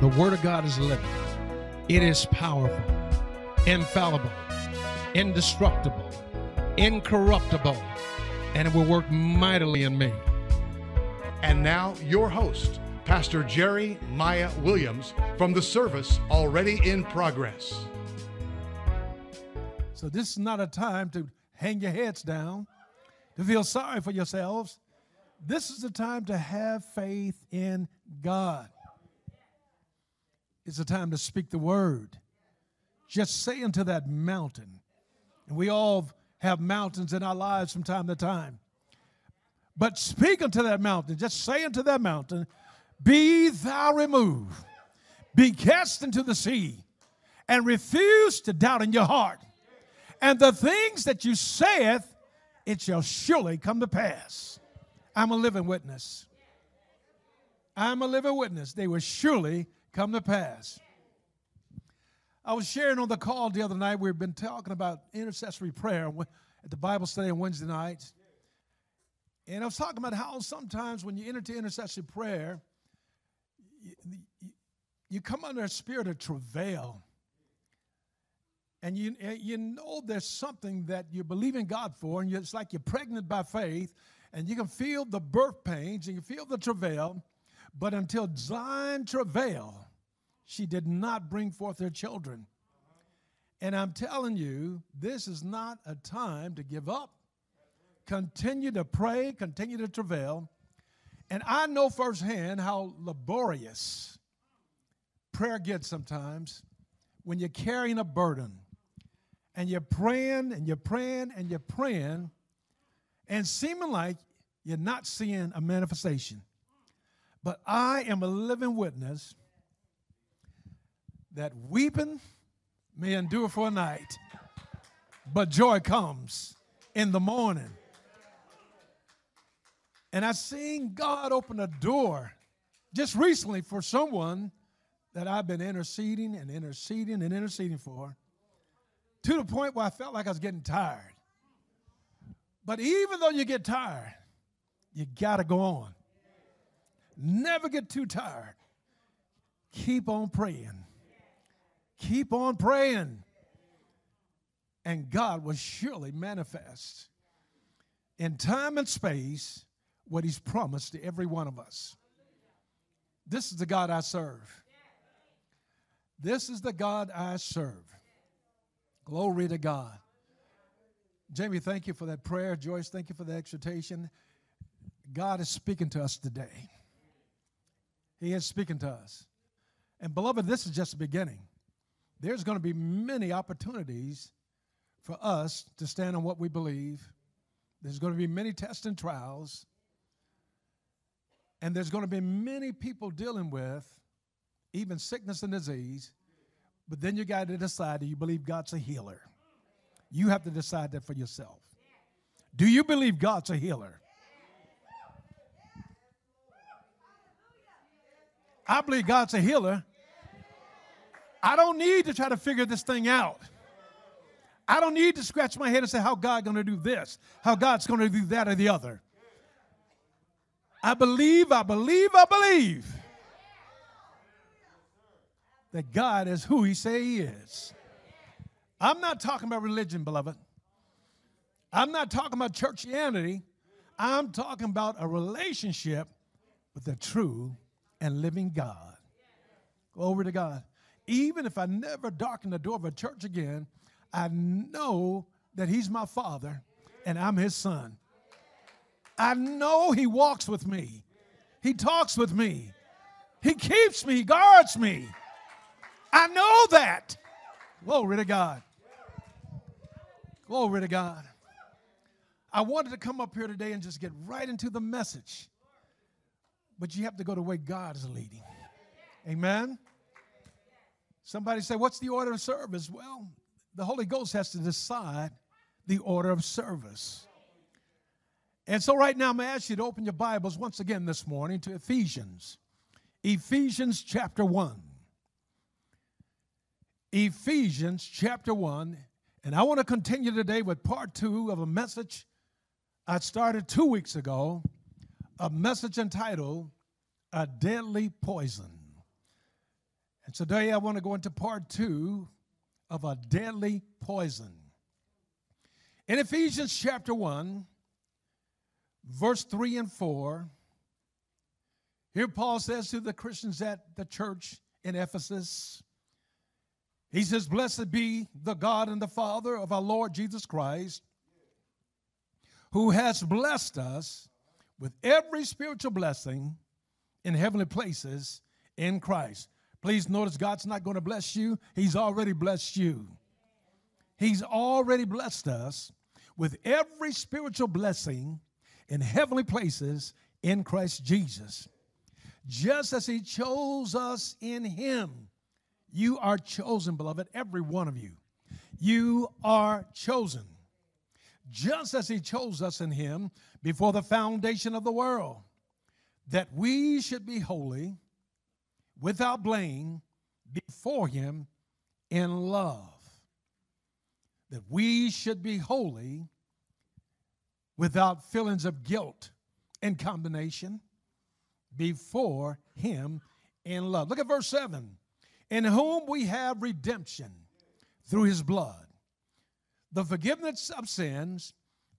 The Word of God is living, it is powerful, infallible, indestructible, incorruptible, and it will work mightily in me. And now, your host, Pastor Jerry Miah Williams, from the service already in progress. So, this is not a time to hang your heads down, to feel sorry for yourselves. This is the time to have faith in God. It's a time to speak the word. Just say unto that mountain. And we all have mountains in our lives from time to time. But speak unto that mountain. Just say unto that mountain, Be thou removed, be cast into the sea, and refuse to doubt in your heart. And the things that you saith, it shall surely come to pass. I'm a living witness. I'm a living witness. They will surely come to pass. I was sharing on the call the other night. We've been talking about intercessory prayer at the Bible study on Wednesday nights. And I was talking about how sometimes when you enter into intercessory prayer, you, you come under a spirit of travail. And you, you know there's something that you believe in God for, and it's like you're pregnant by faith, and you can feel the birth pains and you feel the travail. But until Zion travail, she did not bring forth her children. And I'm telling you, this is not a time to give up. Continue to pray, continue to travail. And I know firsthand how laborious prayer gets sometimes when you're carrying a burden and you're praying and you're praying and you're praying and seeming like you're not seeing a manifestation. But I am a living witness that weeping may endure for a night, but joy comes in the morning. And I've seen God open a door just recently for someone that I've been interceding and interceding and interceding for to the point where I felt like I was getting tired. But even though you get tired, you got to go on. Never get too tired. Keep on praying. Keep on praying. And God will surely manifest in time and space what He's promised to every one of us. This is the God I serve. This is the God I serve. Glory to God. Jamie, thank you for that prayer. Joyce, thank you for the exhortation. God is speaking to us today. He is speaking to us. And beloved, this is just the beginning. There's going to be many opportunities for us to stand on what we believe. There's going to be many tests and trials. And there's going to be many people dealing with even sickness and disease. But then you got to decide do you believe God's a healer? You have to decide that for yourself. Do you believe God's a healer? I believe God's a healer. I don't need to try to figure this thing out. I don't need to scratch my head and say how God going to do this, how God's going to do that or the other. I believe, I believe, I believe that God is who he say he is. I'm not talking about religion, beloved. I'm not talking about churchianity. I'm talking about a relationship with the true and living God. Glory to God. Even if I never darken the door of a church again, I know that He's my Father and I'm His Son. I know He walks with me, He talks with me, He keeps me, He guards me. I know that. Glory to God. Glory to God. I wanted to come up here today and just get right into the message but you have to go the way God is leading. Amen. Somebody say, What's the order of service? Well, the Holy Ghost has to decide the order of service. And so, right now, I'm going to ask you to open your Bibles once again this morning to Ephesians. Ephesians chapter 1. Ephesians chapter 1. And I want to continue today with part two of a message I started two weeks ago a message entitled A Deadly Poison. And today I want to go into part two of a deadly poison. In Ephesians chapter 1, verse 3 and 4, here Paul says to the Christians at the church in Ephesus, he says, Blessed be the God and the Father of our Lord Jesus Christ, who has blessed us with every spiritual blessing in heavenly places in Christ. Please notice God's not going to bless you, He's already blessed you. He's already blessed us with every spiritual blessing in heavenly places in Christ Jesus. Just as He chose us in Him, you are chosen, beloved, every one of you. You are chosen. Just as He chose us in Him before the foundation of the world, that we should be holy, without blame, before Him in love. That we should be holy without feelings of guilt and combination before Him in love. Look at verse 7 In whom we have redemption through His blood, the forgiveness of sins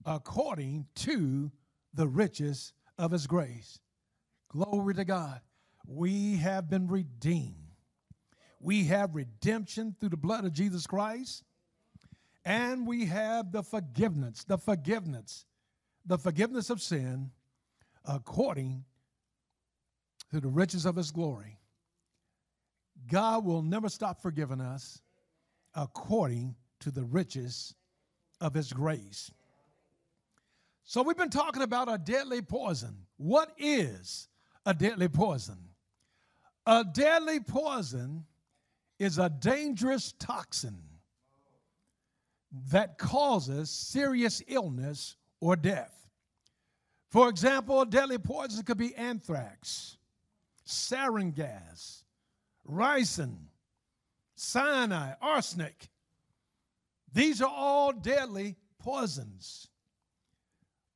according to the riches of his grace. Glory to God. We have been redeemed. We have redemption through the blood of Jesus Christ. And we have the forgiveness, the forgiveness, the forgiveness of sin according to the riches of his glory. God will never stop forgiving us according to the riches of his grace. So, we've been talking about a deadly poison. What is a deadly poison? A deadly poison is a dangerous toxin that causes serious illness or death. For example, a deadly poison could be anthrax, sarin gas, ricin, cyanide, arsenic. These are all deadly poisons.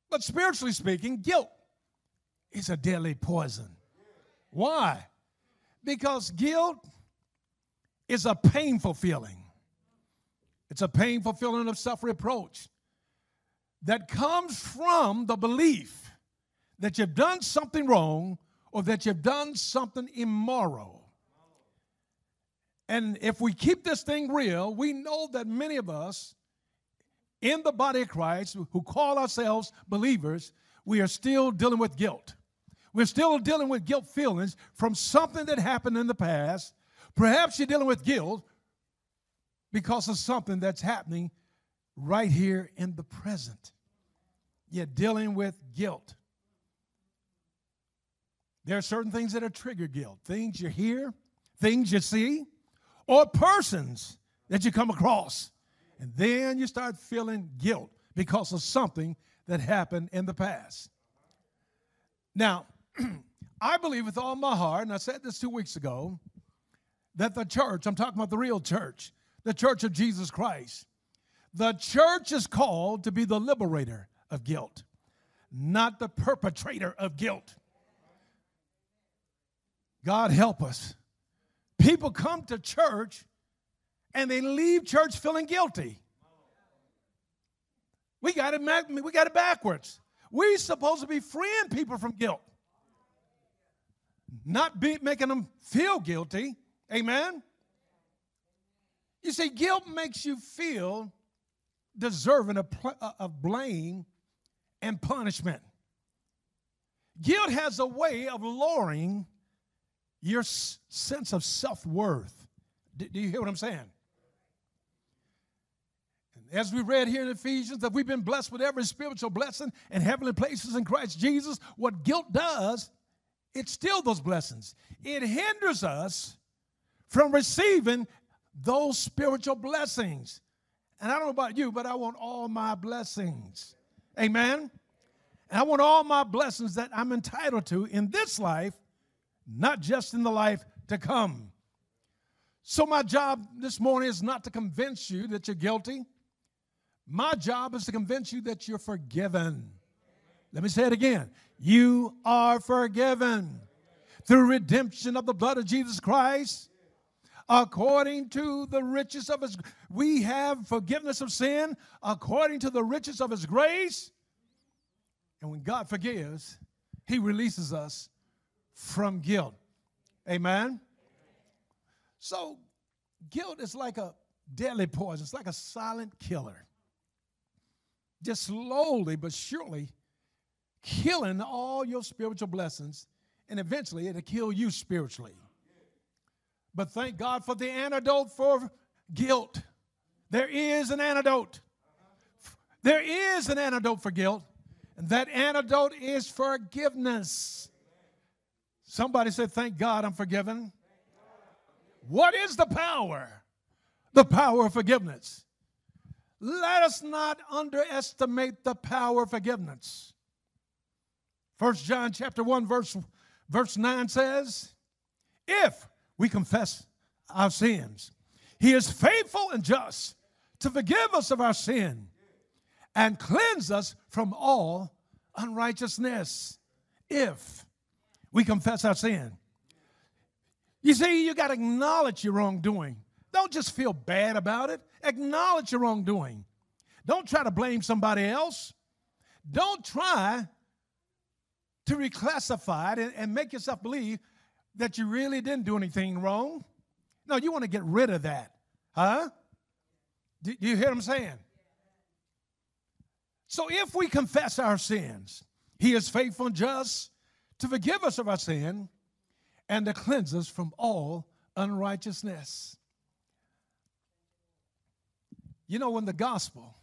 But spiritually speaking, guilt is a deadly poison. Why? Because guilt is a painful feeling. It's a painful feeling of self reproach that comes from the belief that you've done something wrong or that you've done something immoral. And if we keep this thing real, we know that many of us in the body of Christ who call ourselves believers, we are still dealing with guilt. We're still dealing with guilt feelings from something that happened in the past. Perhaps you're dealing with guilt because of something that's happening right here in the present. You're dealing with guilt. There are certain things that are trigger guilt things you hear, things you see, or persons that you come across. And then you start feeling guilt because of something that happened in the past. Now, I believe with all my heart, and I said this two weeks ago, that the church, I'm talking about the real church, the church of Jesus Christ, the church is called to be the liberator of guilt, not the perpetrator of guilt. God help us. People come to church and they leave church feeling guilty. We got it, we got it backwards. We're supposed to be freeing people from guilt, not be, making them feel guilty. Amen. You see, guilt makes you feel deserving of, uh, of blame and punishment. Guilt has a way of lowering your sense of self worth. Do you hear what I'm saying? as we read here in Ephesians, that we've been blessed with every spiritual blessing in heavenly places in Christ Jesus. What guilt does, it steals those blessings. It hinders us from receiving those spiritual blessings. And I don't know about you, but I want all my blessings. Amen. And I want all my blessings that I'm entitled to in this life, not just in the life to come. So, my job this morning is not to convince you that you're guilty. My job is to convince you that you're forgiven. Let me say it again. You are forgiven through redemption of the blood of Jesus Christ. according to the riches of his we have forgiveness of sin according to the riches of his grace. And when god forgives he releases us from guilt. Amen? So guilt is like a deadly poison. It's like a silent killer. Just slowly but surely killing all your spiritual blessings and eventually it'll kill you spiritually but thank God for the antidote for guilt. There is an antidote. There is an antidote for guilt, and that antidote is forgiveness. Somebody said, Thank God I'm forgiven. What is the power? The power of forgiveness. Let us not underestimate the power of forgiveness. First John chapter 1 verse verse 9 says, if we confess our sins. He is faithful and just to forgive us of our sin and cleanse us from all unrighteousness if we confess our sin. You see, you got to acknowledge your wrongdoing. Don't just feel bad about it. Acknowledge your wrongdoing. Don't try to blame somebody else. Don't try to reclassify it and, and make yourself believe that you really didn't do anything wrong. No, you want to get rid of that. Huh? Do, do you hear what I'm saying? So if we confess our sins, he is faithful and just to forgive us of our sin and to cleanse us from all unrighteousness. You know, when the gospel,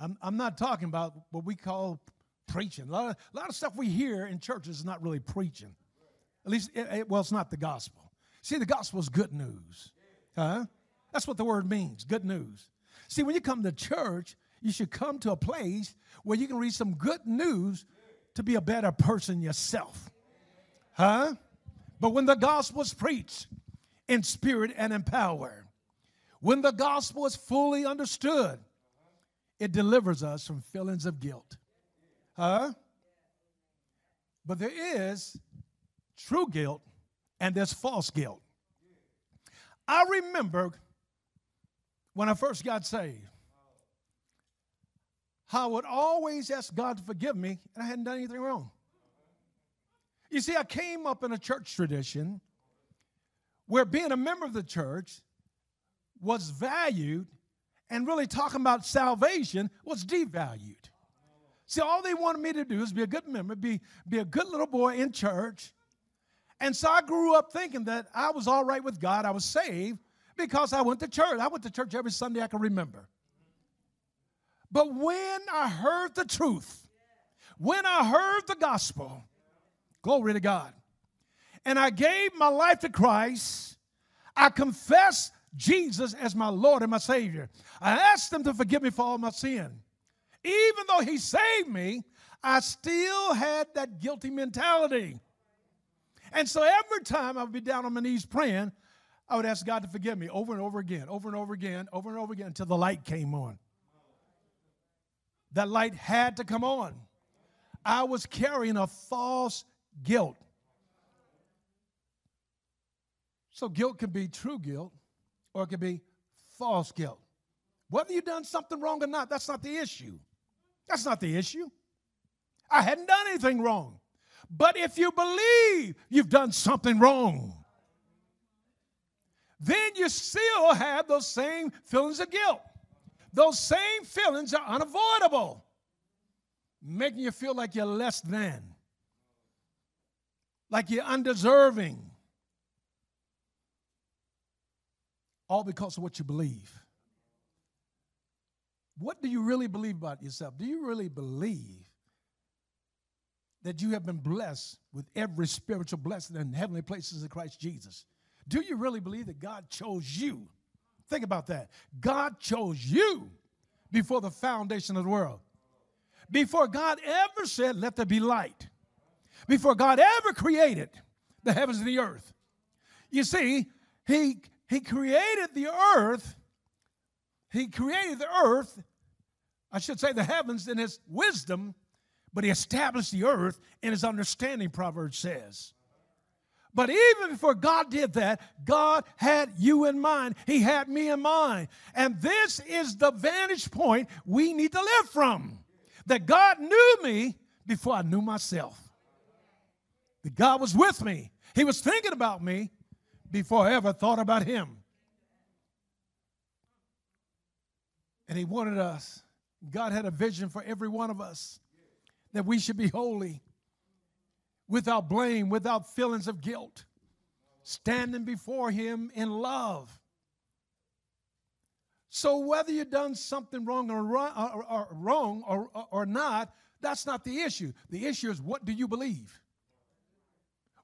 I'm, I'm not talking about what we call preaching. A lot, of, a lot of stuff we hear in churches is not really preaching. At least, it, it, well, it's not the gospel. See, the gospel is good news. Huh? That's what the word means good news. See, when you come to church, you should come to a place where you can read some good news to be a better person yourself. Huh? But when the gospel is preached in spirit and in power, when the gospel is fully understood, it delivers us from feelings of guilt. Huh? But there is true guilt and there's false guilt. I remember when I first got saved, I would always ask God to forgive me, and I hadn't done anything wrong. You see, I came up in a church tradition where being a member of the church was valued, and really talking about salvation was devalued. See, all they wanted me to do is be a good member, be, be a good little boy in church, and so I grew up thinking that I was all right with God, I was saved because I went to church. I went to church every Sunday I can remember. But when I heard the truth, when I heard the gospel, glory to God, and I gave my life to Christ, I confessed Jesus as my Lord and my Savior. I asked Him to forgive me for all my sin. Even though He saved me, I still had that guilty mentality. And so every time I would be down on my knees praying, I would ask God to forgive me over and over again, over and over again, over and over again until the light came on. That light had to come on. I was carrying a false guilt. So guilt can be true guilt or it can be false guilt. Whether you've done something wrong or not, that's not the issue. That's not the issue. I hadn't done anything wrong. But if you believe you've done something wrong, then you still have those same feelings of guilt. Those same feelings are unavoidable, making you feel like you're less than, like you're undeserving. All because of what you believe. What do you really believe about yourself? Do you really believe that you have been blessed with every spiritual blessing in heavenly places in Christ Jesus? Do you really believe that God chose you? Think about that. God chose you before the foundation of the world. Before God ever said, Let there be light. Before God ever created the heavens and the earth. You see, He, he created the earth. He created the earth, I should say the heavens, in His wisdom but he established the earth in his understanding, Proverbs says. But even before God did that, God had you in mind. He had me in mind. And this is the vantage point we need to live from. That God knew me before I knew myself. That God was with me. He was thinking about me before I ever thought about Him. And He wanted us, God had a vision for every one of us that we should be holy without blame, without feelings of guilt, standing before Him in love. So whether you've done something wrong or, or, or wrong or, or not, that's not the issue. The issue is what do you believe?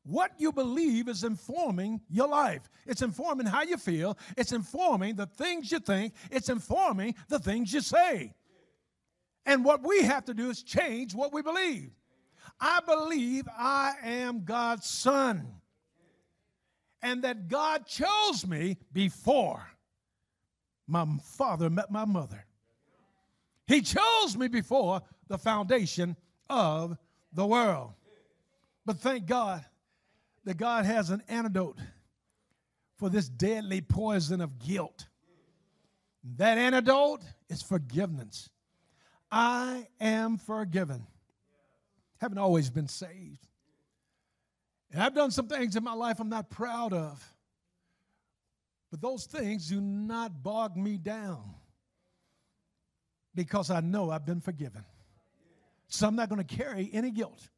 What you believe is informing your life. It's informing how you feel. It's informing the things you think. It's informing the things you say. And what we have to do is change what we believe. I believe I am God's son and that God chose me before my father met my mother. He chose me before the foundation of the world. But thank God that God has an antidote for this deadly poison of guilt. That antidote is forgiveness. I am forgiven. Haven't always been saved. And I've done some things in my life I'm not proud of. But those things do not bog me down because I know I've been forgiven. So I'm not going to carry any guilt.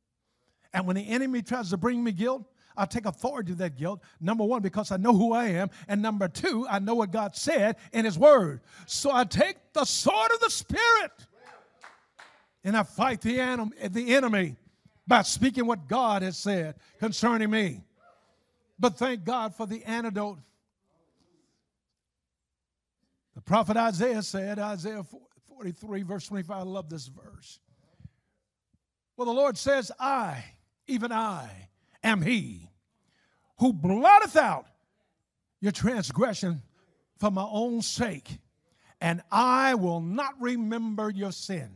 And when the enemy tries to bring me guilt, I'll take authority to that guilt. Number one, because I know who I am. And number two, I know what God said in His Word. So I take the sword of the Spirit and I fight the, anim- the enemy by speaking what God has said concerning me. But thank God for the antidote. The prophet Isaiah said, Isaiah 43, verse 25, I love this verse. Well, the Lord says, I, even I, am he who blotteth out your transgression for my own sake, and I will not remember your sin.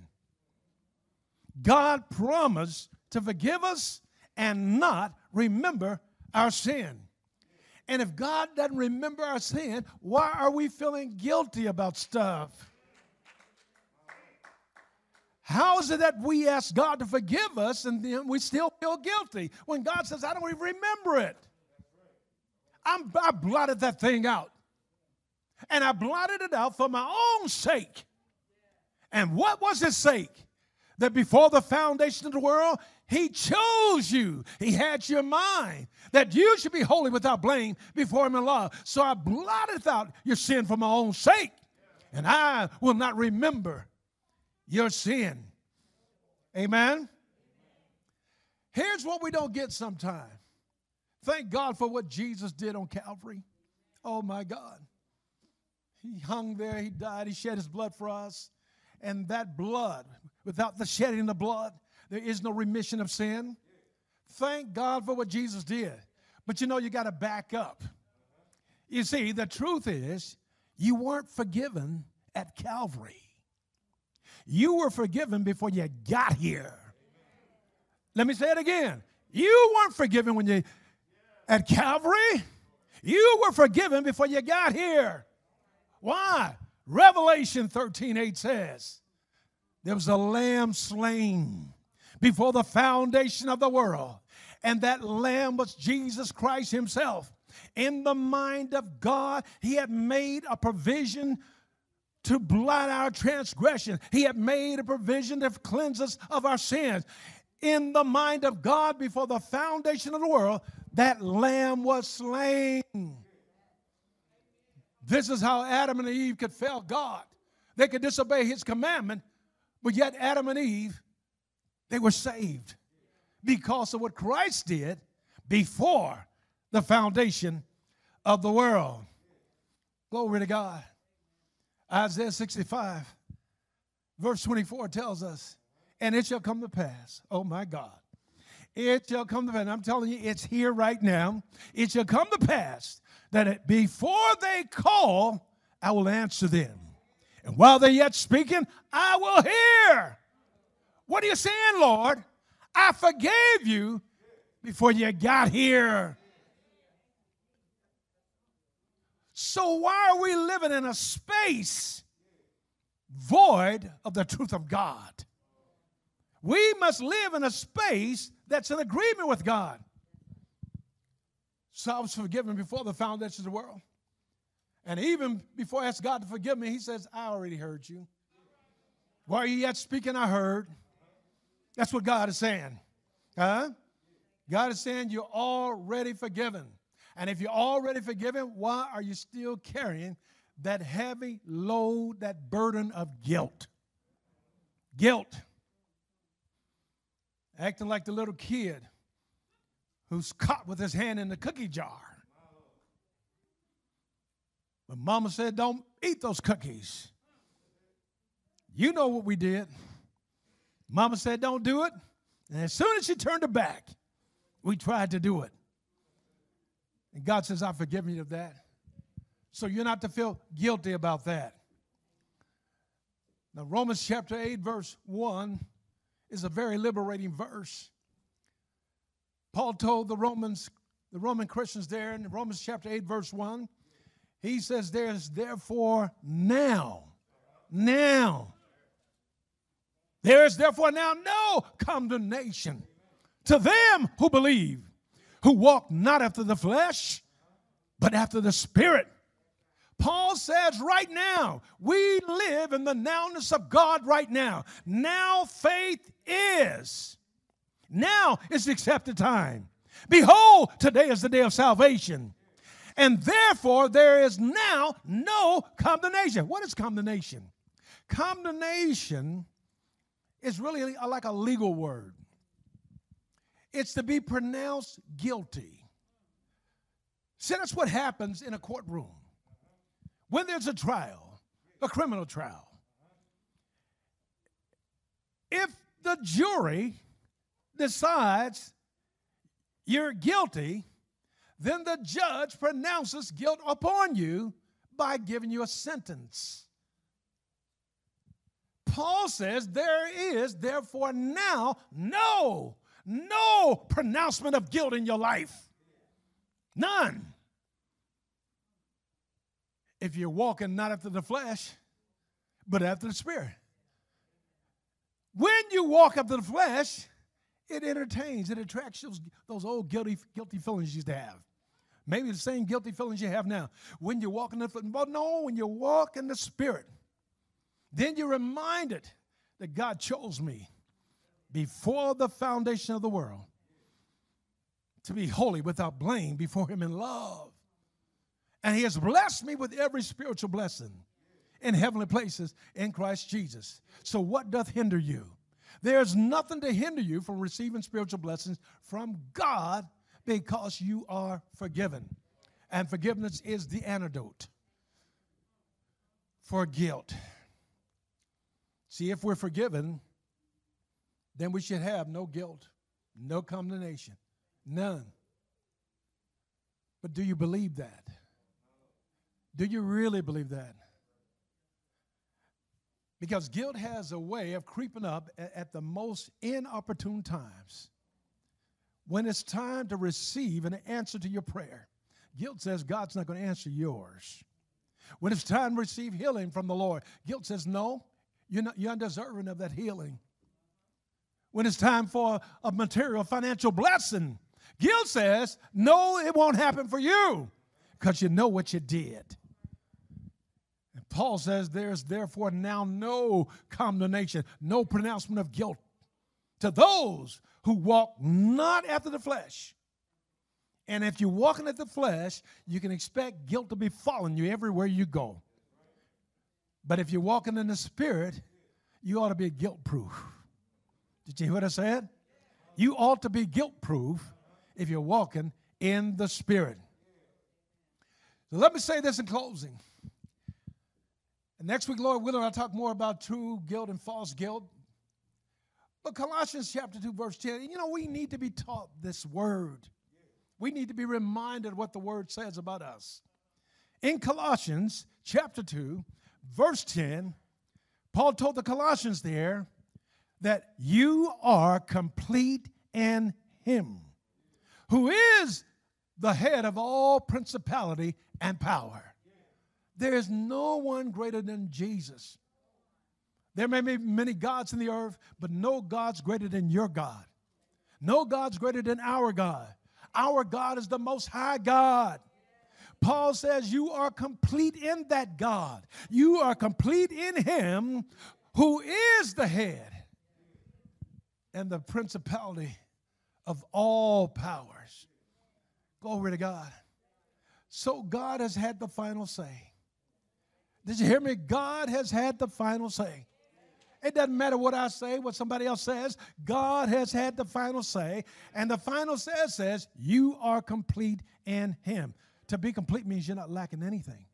God promised to forgive us and not remember our sin. And if God doesn't remember our sin, why are we feeling guilty about stuff? How is it that we ask God to forgive us and then we still feel guilty when God says, I don't even remember it? I'm, I blotted that thing out. And I blotted it out for my own sake. And what was his sake? That before the foundation of the world, he chose you. He had your mind that you should be holy without blame before him in love. So I blotted out your sin for my own sake. And I will not remember your sin. Amen. Here's what we don't get sometimes. Thank God for what Jesus did on Calvary. Oh my God. He hung there, he died, he shed his blood for us. And that blood, without the shedding of blood, there is no remission of sin. Thank God for what Jesus did. But you know, you got to back up. You see, the truth is, you weren't forgiven at Calvary. You were forgiven before you got here. Let me say it again. You weren't forgiven when you at Calvary. You were forgiven before you got here. Why? Revelation 13 8 says, There was a lamb slain before the foundation of the world, and that lamb was Jesus Christ Himself. In the mind of God, He had made a provision to blot our transgression. He had made a provision to cleanse us of our sins. In the mind of God, before the foundation of the world, that lamb was slain. This is how Adam and Eve could fail God. They could disobey his commandment, but yet Adam and Eve, they were saved because of what Christ did before the foundation of the world. Glory to God. Isaiah 65, verse 24 tells us, and it shall come to pass, oh my God, it shall come to pass. I'm telling you, it's here right now. It shall come to pass that before they call, I will answer them. And while they're yet speaking, I will hear. What are you saying, Lord? I forgave you before you got here. So why are we living in a space void of the truth of God? We must live in a space that's in agreement with God. So I was forgiven before the foundation of the world. And even before I asked God to forgive me, He says, I already heard you. Why are you yet speaking, I heard. That's what God is saying. Huh? God is saying you're already forgiven. And if you're already forgiven, why are you still carrying that heavy load, that burden of guilt? Guilt. Acting like the little kid who's caught with his hand in the cookie jar. But mama said, Don't eat those cookies. You know what we did. Mama said, Don't do it. And as soon as she turned her back, we tried to do it. And God says, I forgive you of that. So you're not to feel guilty about that. Now, Romans chapter 8, verse 1 is a very liberating verse. Paul told the Romans, the Roman Christians there in Romans chapter 8, verse 1, he says, There's therefore now, now, there is therefore now no condemnation to them who believe, who walk not after the flesh, but after the Spirit. Paul says right now, we live in the nowness of God right now. Now faith is. Now is the accepted time. Behold, today is the day of salvation. And therefore, there is now no condemnation. What is condemnation? Condemnation is really like a legal word, it's to be pronounced guilty. See, that's what happens in a courtroom. When there's a trial, a criminal trial, if the jury decides you're guilty, then the judge pronounces guilt upon you by giving you a sentence. Paul says there is therefore now no, no pronouncement of guilt in your life. None. If you're walking not after the flesh, but after the spirit. When you walk after the flesh, it entertains, it attracts those, those old guilty, guilty feelings you used to have. Maybe the same guilty feelings you have now. When you walk in the but no, when you walk in the spirit, then you're reminded that God chose me before the foundation of the world to be holy without blame before him in love. And he has blessed me with every spiritual blessing in heavenly places in Christ Jesus. So what doth hinder you? There's nothing to hinder you from receiving spiritual blessings from God because you are forgiven. And forgiveness is the antidote for guilt. See, if we're forgiven, then we should have no guilt, no condemnation, none. But do you believe that? Do you really believe that? Because guilt has a way of creeping up at the most inopportune times. When it's time to receive an answer to your prayer, guilt says God's not going to answer yours. When it's time to receive healing from the Lord, guilt says, No, you're, not, you're undeserving of that healing. When it's time for a material financial blessing, guilt says, No, it won't happen for you because you know what you did. And Paul says there's therefore now no condemnation, no pronouncement of guilt to those who walk not after the flesh. And if you're walking at the flesh, you can expect guilt to be following you everywhere you go. But if you're walking in the spirit, you ought to be guilt proof. Did you hear what I said? You ought to be guilt proof if you're walking in the spirit. So let me say this in closing. And next week, Lord willing, I'll talk more about true guilt and false guilt. But Colossians chapter 2, verse 10, you know, we need to be taught this word. We need to be reminded what the word says about us. In Colossians chapter 2, verse 10, Paul told the Colossians there that you are complete in him, who is the head of all principality and power. There is no one greater than Jesus. There may be many gods in the earth, but no God's greater than your God. No God's greater than our God. Our God is the most high God. Paul says, You are complete in that God. You are complete in Him who is the head and the principality of all powers. Glory to God. So God has had the final say. Did you hear me? God has had the final say. It doesn't matter what I say, what somebody else says. God has had the final say. And the final say says, You are complete in Him. To be complete means you're not lacking anything.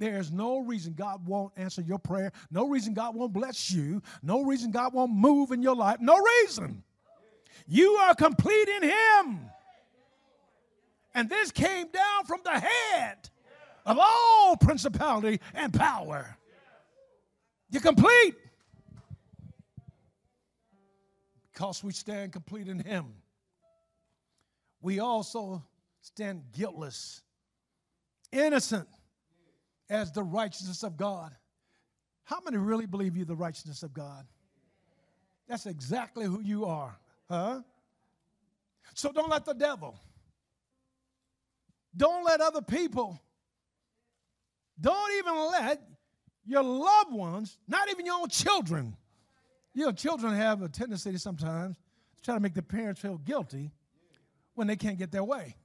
There's no reason God won't answer your prayer. No reason God won't bless you. No reason God won't move in your life. No reason. You are complete in Him. And this came down from the head of all principality and power. You're complete. Because we stand complete in Him. We also stand guiltless, innocent as the righteousness of God. How many really believe you the righteousness of God? That's exactly who you are, huh? So don't let the devil, don't let other people, don't even let your loved ones, not even your own children. You know, children have a tendency sometimes to try to make the parents feel guilty when they can't get their way.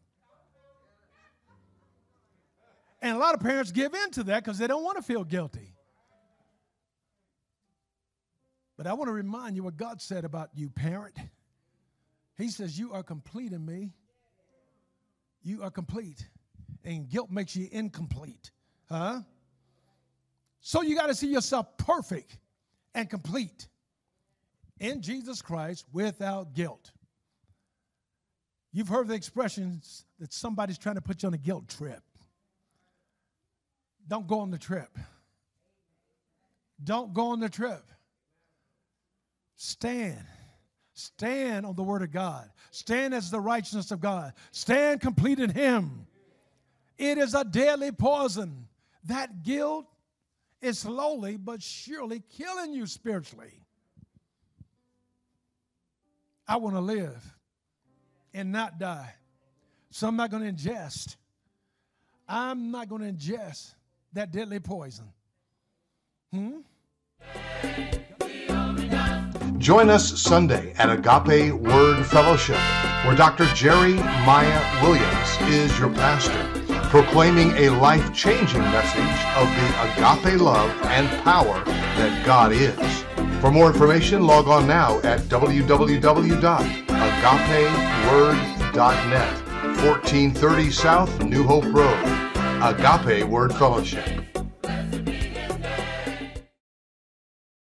And a lot of parents give in to that because they don't want to feel guilty. But I want to remind you what God said about you, parent. He says, You are complete in me. You are complete. And guilt makes you incomplete. Huh? So you got to see yourself perfect and complete in Jesus Christ without guilt. You've heard the expressions that somebody's trying to put you on a guilt trip. Don't go on the trip. Don't go on the trip. Stand. Stand on the word of God. Stand as the righteousness of God. Stand complete in Him. It is a deadly poison. That guilt is slowly but surely killing you spiritually. I want to live and not die. So I'm not going to ingest. I'm not going to ingest that deadly poison. Hmm? Join us Sunday at Agape Word Fellowship, where Dr. Jerry Miah Williams is your pastor, proclaiming a life changing message of the agape love and power that God is. For more information, log on now at www.agapeword.net, 1430 South New Hope Road. Agape Word Fellowship.